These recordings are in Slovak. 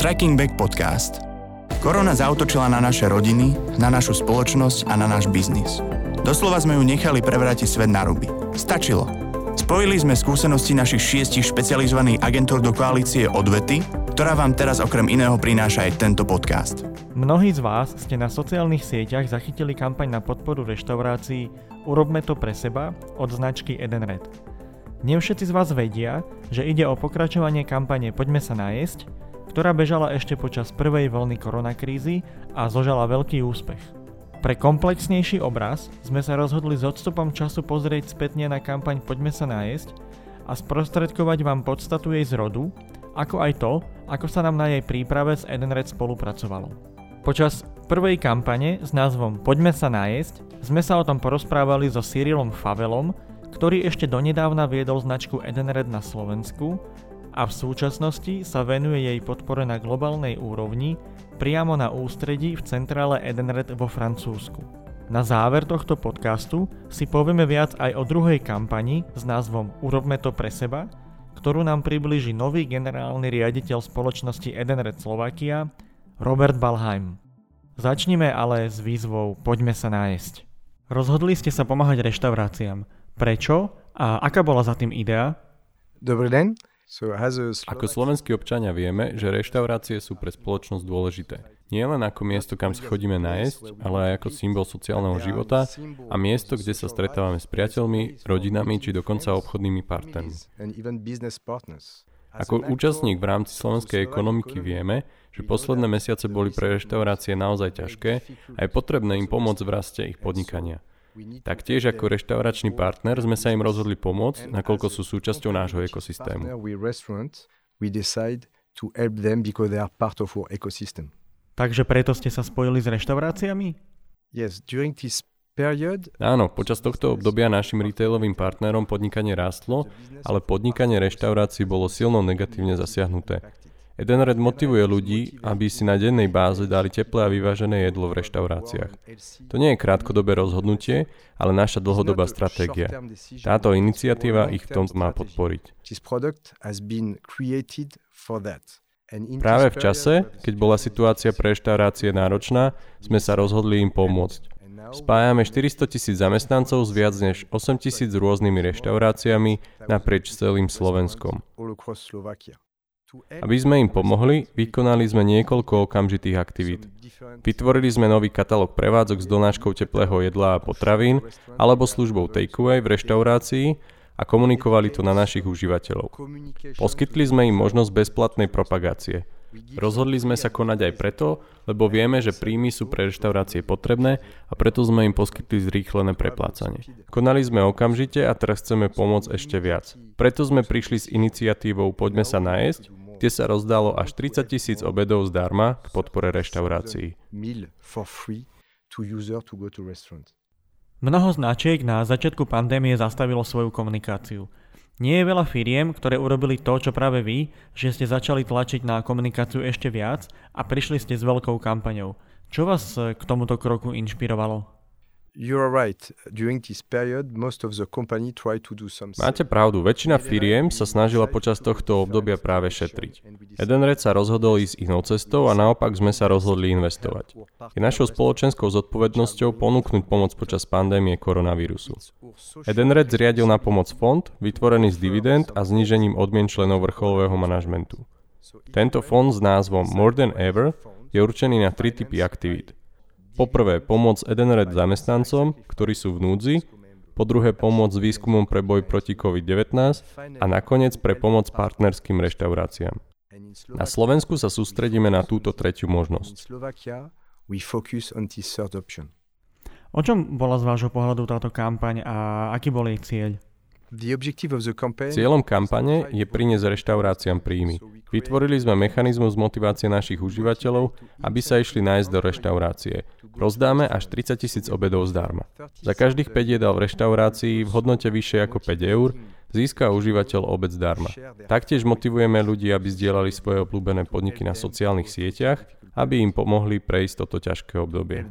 Striking Back Podcast. Korona zautočila na naše rodiny, na našu spoločnosť a na náš biznis. Doslova sme ju nechali prevrátiť svet na ruby. Stačilo. Spojili sme skúsenosti našich šiestich špecializovaných agentúr do koalície Odvety, ktorá vám teraz okrem iného prináša aj tento podcast. Mnohí z vás ste na sociálnych sieťach zachytili kampaň na podporu reštaurácií Urobme to pre seba od značky Edenred. Nie všetci z vás vedia, že ide o pokračovanie kampane Poďme sa najesť, ktorá bežala ešte počas prvej vlny koronakrízy a zožala veľký úspech. Pre komplexnejší obraz sme sa rozhodli s odstupom času pozrieť spätne na kampaň Poďme sa nájsť a sprostredkovať vám podstatu jej zrodu, ako aj to, ako sa nám na jej príprave s Edenred spolupracovalo. Počas prvej kampane s názvom Poďme sa nájsť sme sa o tom porozprávali so Cyrilom Favelom, ktorý ešte donedávna viedol značku Edenred na Slovensku a v súčasnosti sa venuje jej podpore na globálnej úrovni priamo na ústredí v centrále Edenred vo Francúzsku. Na záver tohto podcastu si povieme viac aj o druhej kampani s názvom Urobme to pre seba, ktorú nám priblíži nový generálny riaditeľ spoločnosti Edenred Slovakia, Robert Balheim. Začnime ale s výzvou Poďme sa nájsť. Rozhodli ste sa pomáhať reštauráciám. Prečo a aká bola za tým idea? Dobrý deň. Ako slovenskí občania vieme, že reštaurácie sú pre spoločnosť dôležité. Nie len ako miesto, kam si chodíme nájsť, ale aj ako symbol sociálneho života a miesto, kde sa stretávame s priateľmi, rodinami či dokonca obchodnými partnermi. Ako účastník v rámci slovenskej ekonomiky vieme, že posledné mesiace boli pre reštaurácie naozaj ťažké a je potrebné im pomôcť v raste ich podnikania. Taktiež ako reštauračný partner sme sa im rozhodli pomôcť, nakoľko sú súčasťou nášho ekosystému. Takže preto ste sa spojili s reštauráciami? Áno, počas tohto obdobia našim retailovým partnerom podnikanie rástlo, ale podnikanie reštaurácií bolo silno negatívne zasiahnuté. Edenred motivuje ľudí, aby si na dennej báze dali teplé a vyvážené jedlo v reštauráciách. To nie je krátkodobé rozhodnutie, ale naša dlhodobá stratégia. Táto iniciatíva ich v tom má podporiť. Práve v čase, keď bola situácia pre reštaurácie náročná, sme sa rozhodli im pomôcť. Spájame 400 tisíc zamestnancov s viac než 8 tisíc rôznymi reštauráciami naprieč celým Slovenskom. Aby sme im pomohli, vykonali sme niekoľko okamžitých aktivít. Vytvorili sme nový katalóg prevádzok s donáškou teplého jedla a potravín alebo službou takeaway v reštaurácii a komunikovali to na našich užívateľov. Poskytli sme im možnosť bezplatnej propagácie. Rozhodli sme sa konať aj preto, lebo vieme, že príjmy sú pre reštaurácie potrebné a preto sme im poskytli zrýchlené preplácanie. Konali sme okamžite a teraz chceme pomôcť ešte viac. Preto sme prišli s iniciatívou Poďme sa najesť, kde sa rozdalo až 30 tisíc obedov zdarma k podpore reštaurácií. Mnoho značiek na začiatku pandémie zastavilo svoju komunikáciu. Nie je veľa firiem, ktoré urobili to, čo práve vy, že ste začali tlačiť na komunikáciu ešte viac a prišli ste s veľkou kampaňou. Čo vás k tomuto kroku inšpirovalo? Máte pravdu, väčšina firiem sa snažila počas tohto obdobia práve šetriť. Edenred sa rozhodol ísť inou cestou a naopak sme sa rozhodli investovať. Je našou spoločenskou zodpovednosťou ponúknuť pomoc počas pandémie koronavírusu. Edenred zriadil na pomoc fond, vytvorený z dividend a znížením odmien členov vrcholového manažmentu. Tento fond s názvom More Than Ever je určený na tri typy aktivít – Poprvé, pomoc Edenred zamestnancom, ktorí sú v núdzi, po druhé pomoc s výskumom pre boj proti COVID-19 a nakoniec pre pomoc partnerským reštauráciám. Na Slovensku sa sústredíme na túto tretiu možnosť. O čom bola z vášho pohľadu táto kampaň a aký bol jej cieľ? Cieľom kampane je priniesť reštauráciám príjmy. Vytvorili sme mechanizmus motivácie našich užívateľov, aby sa išli nájsť do reštaurácie. Rozdáme až 30 tisíc obedov zdarma. Za každých 5 jedál v reštaurácii v hodnote vyššie ako 5 eur získa užívateľ obed zdarma. Taktiež motivujeme ľudí, aby zdieľali svoje obľúbené podniky na sociálnych sieťach, aby im pomohli prejsť toto ťažké obdobie.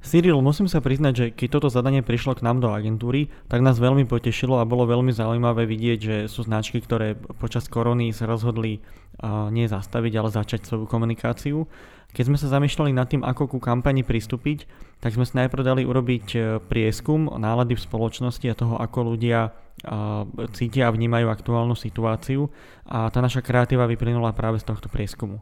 Cyril, musím sa priznať, že keď toto zadanie prišlo k nám do agentúry, tak nás veľmi potešilo a bolo veľmi zaujímavé vidieť, že sú značky, ktoré počas korony sa rozhodli uh, nie zastaviť, ale začať svoju komunikáciu. Keď sme sa zamýšľali nad tým, ako ku kampani pristúpiť, tak sme sa najprv dali urobiť e, prieskum nálady v spoločnosti a toho, ako ľudia cítia a vnímajú aktuálnu situáciu a tá naša kreatíva vyplynula práve z tohto prieskumu.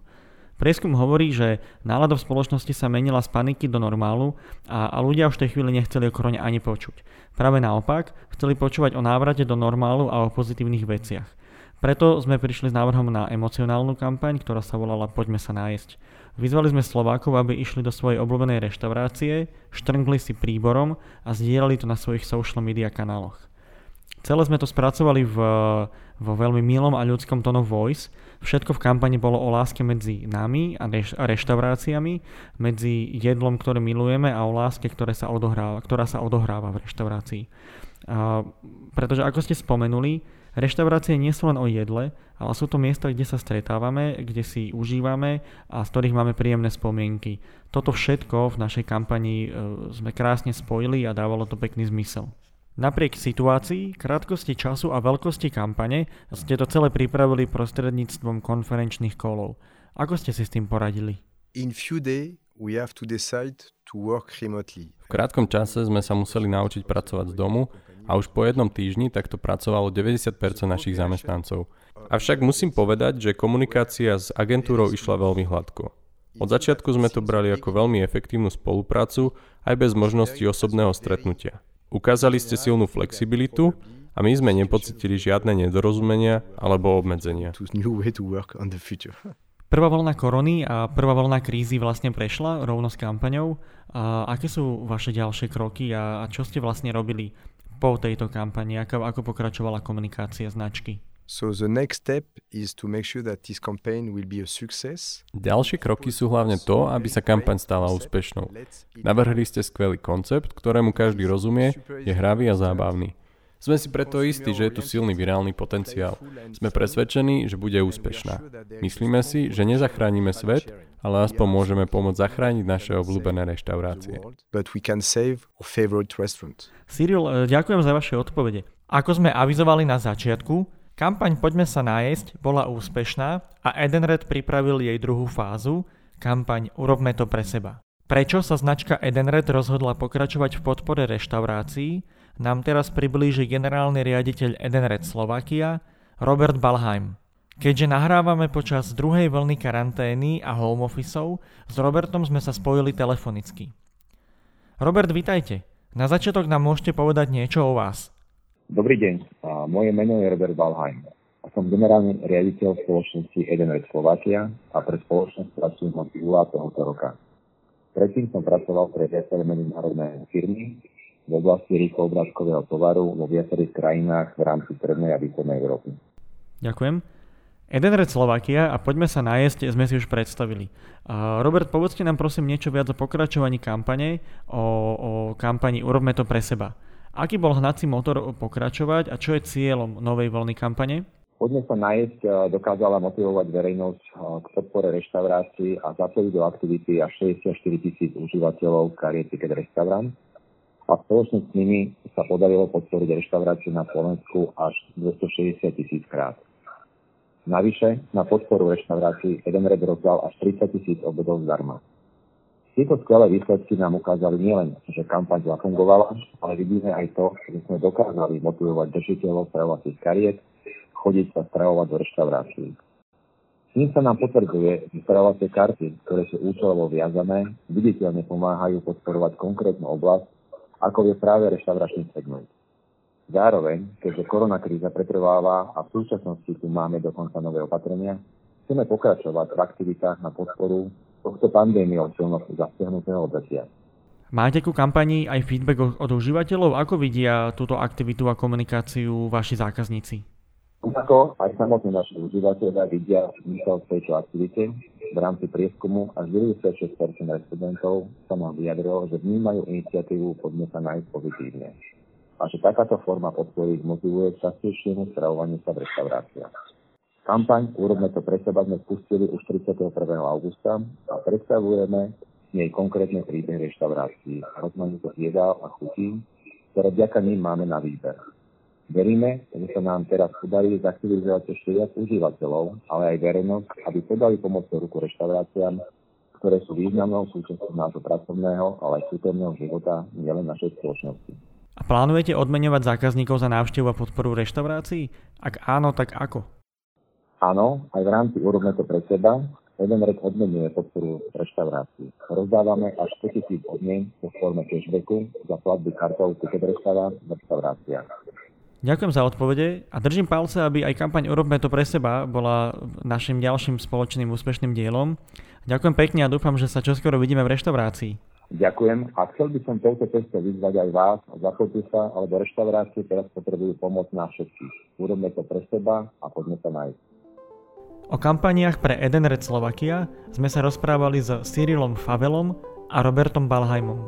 Prieskum hovorí, že nálada v spoločnosti sa menila z paniky do normálu a, a ľudia už v tej chvíli nechceli o korone ani počuť. Práve naopak, chceli počúvať o návrate do normálu a o pozitívnych veciach. Preto sme prišli s návrhom na emocionálnu kampaň, ktorá sa volala Poďme sa nájsť. Vyzvali sme Slovákov, aby išli do svojej obľúbenej reštaurácie, štrngli si príborom a zdieľali to na svojich social media kanáloch. Celé sme to spracovali v, vo veľmi milom a ľudskom tónu voice, Všetko v kampani bolo o láske medzi nami a, reš- a reštauráciami, medzi jedlom, ktoré milujeme a o láske, ktoré sa odohráva, ktorá sa odohráva v reštaurácii. A, pretože ako ste spomenuli, reštaurácie nie sú len o jedle, ale sú to miesta, kde sa stretávame, kde si užívame a z ktorých máme príjemné spomienky. Toto všetko v našej kampani e, sme krásne spojili a dávalo to pekný zmysel. Napriek situácii, krátkosti času a veľkosti kampane ste to celé pripravili prostredníctvom konferenčných kolov. Ako ste si s tým poradili? In few day we have to decide to work remotely. V krátkom čase sme sa museli naučiť pracovať z domu a už po jednom týždni takto pracovalo 90% našich zamestnancov. Avšak musím povedať, že komunikácia s agentúrou išla veľmi hladko. Od začiatku sme to brali ako veľmi efektívnu spoluprácu aj bez možnosti osobného stretnutia. Ukázali ste silnú flexibilitu a my sme nepocitili žiadne nedorozumenia alebo obmedzenia. Prvá vlna korony a prvá vlna krízy vlastne prešla rovno s kampaňou. A aké sú vaše ďalšie kroky a čo ste vlastne robili po tejto kampani? Ako, ako pokračovala komunikácia značky? So the next step is to make sure that this campaign will be a success. Ďalšie kroky sú hlavne to, aby sa kampaň stala úspešnou. Navrhli ste skvelý koncept, ktorému každý rozumie, je hravý a zábavný. Sme si preto istí, že je tu silný virálny potenciál. Sme presvedčení, že bude úspešná. Myslíme si, že nezachránime svet, ale aspoň môžeme pomôcť zachrániť naše obľúbené reštaurácie. Cyril, eh, ďakujem za vaše odpovede. Ako sme avizovali na začiatku, Kampaň Poďme sa nájsť bola úspešná a Edenred pripravil jej druhú fázu, kampaň Urobme to pre seba. Prečo sa značka Edenred rozhodla pokračovať v podpore reštaurácií, nám teraz priblíži generálny riaditeľ Edenred Slovakia, Robert Balheim. Keďže nahrávame počas druhej vlny karantény a home officeov, s Robertom sme sa spojili telefonicky. Robert, vitajte. Na začiatok nám môžete povedať niečo o vás. Dobrý deň, moje meno je Robert Valheim. A som generálny riaditeľ spoločnosti Edenred Slovakia a pre spoločnosť pracujem od júla tohoto roka. Predtým som pracoval pre viaceré medzinárodné firmy v oblasti rýchloobrázkového tovaru vo viacerých krajinách v rámci Strednej a Východnej Európy. Ďakujem. Edenred Slovakia a poďme sa najesť, sme si už predstavili. Robert, povedzte nám prosím niečo viac o pokračovaní kampane, o, o kampani Urobme to pre seba. Aký bol hnací motor pokračovať a čo je cieľom novej vlny kampane? Poďme sa nájsť dokázala motivovať verejnosť k podpore reštaurácií a zapojiť do aktivity až 64 tisíc užívateľov kariet Ticket Restaurant a spoločne s nimi sa podarilo podporiť reštaurácie na Slovensku až 260 tisíc krát. Navyše, na podporu reštaurácií Edenred rozdal až 30 tisíc obodov zdarma. Tieto skvelé výsledky nám ukázali nielen, že kampaň zafungovala, ale vidíme aj to, že sme dokázali motivovať držiteľov stravovacích kariet chodiť sa stravovať do reštaurácií. S tým sa nám potvrdzuje, že stravovacie karty, ktoré sú účelovo viazané, viditeľne pomáhajú podporovať konkrétnu oblasť, ako je práve reštauračný segment. Zároveň, keďže koronakríza pretrváva a v súčasnosti tu máme dokonca nové opatrenia, chceme pokračovať v aktivitách na podporu tohto pandémiou silno zasiahnutého odvetvia. Máte ku kampani aj feedback od užívateľov? Ako vidia túto aktivitu a komunikáciu vaši zákazníci? Ako aj samotní naši užívateľia vidia zmysel tejto aktivity. V rámci prieskumu až 96% respondentov sa nám vyjadrilo, že vnímajú iniciatívu Poďme sa nájsť pozitívne a že takáto forma podpory motivuje k častejšiemu stravovaniu sa v reštauráciách. Kampaň Urobme to pre seba sme spustili už 31. augusta a predstavujeme nej konkrétne príbeh reštaurácií, rozmanitých jedál a chutí, ktoré vďaka ním máme na výber. Veríme, že sa nám teraz podarí zaktivizovať ešte viac užívateľov, ale aj verejnosť, aby podali pomocnú ruku reštauráciám, ktoré sú významnou súčasťou nášho pracovného, ale aj súkromného života nielen našej spoločnosti. A plánujete odmeňovať zákazníkov za návštevu a podporu reštaurácií? Ak áno, tak ako? Áno, aj v rámci Urobme to pre seba Jeden rek odmenuje podporu reštaurácií. Rozdávame až 100 tisíc odmien vo forme cashbacku za platby kartou Ticket Restaurant v reštauráciách. Ďakujem za odpovede a držím palce, aby aj kampaň Urobme to pre seba bola našim ďalším spoločným úspešným dielom. Ďakujem pekne a dúfam, že sa čoskoro vidíme v reštaurácii. Ďakujem a chcel by som touto cestou vyzvať aj vás, zapojte sa, alebo reštaurácie teraz potrebujú pomoc na všetkých. Urobme to pre seba a poďme sa nájsť. O kampaniách pre Edenred Slovakia sme sa rozprávali s Cyrilom Favelom a Robertom Balheimom.